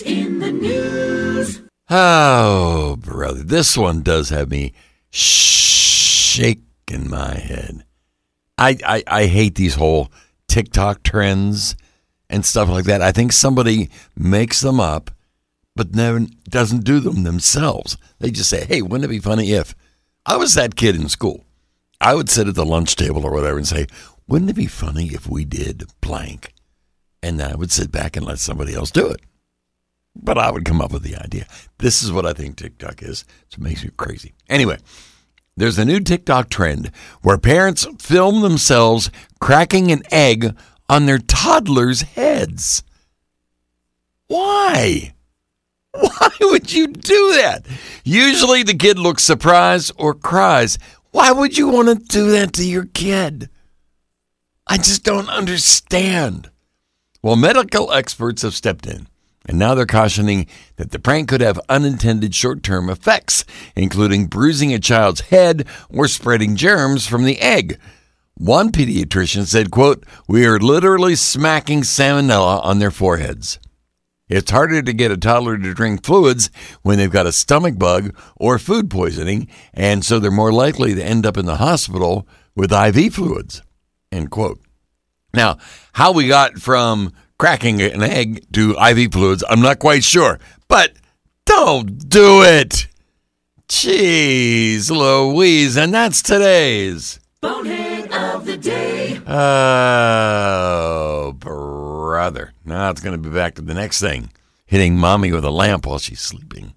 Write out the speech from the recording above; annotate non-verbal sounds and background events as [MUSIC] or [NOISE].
In the news. Oh, brother, this one does have me shaking my head. I, I, I hate these whole TikTok trends and stuff like that. I think somebody makes them up, but never doesn't do them themselves. They just say, "Hey, wouldn't it be funny if I was that kid in school? I would sit at the lunch table or whatever and say, wouldn't it be funny if we did blank?" And I would sit back and let somebody else do it. But I would come up with the idea. This is what I think TikTok is. It makes me crazy. Anyway, there's a new TikTok trend where parents film themselves cracking an egg on their toddlers' heads. Why? [LAUGHS] Why would you do that? Usually the kid looks surprised or cries. Why would you want to do that to your kid? I just don't understand. Well, medical experts have stepped in, and now they're cautioning that the prank could have unintended short term effects, including bruising a child's head or spreading germs from the egg. One pediatrician said, quote, We are literally smacking salmonella on their foreheads. It's harder to get a toddler to drink fluids when they've got a stomach bug or food poisoning, and so they're more likely to end up in the hospital with IV fluids. End quote. Now, how we got from cracking an egg to IV fluids, I'm not quite sure, but don't do it. Jeez Louise, and that's today's. Bonehead of the day. Oh, brother. Now it's going to be back to the next thing hitting mommy with a lamp while she's sleeping.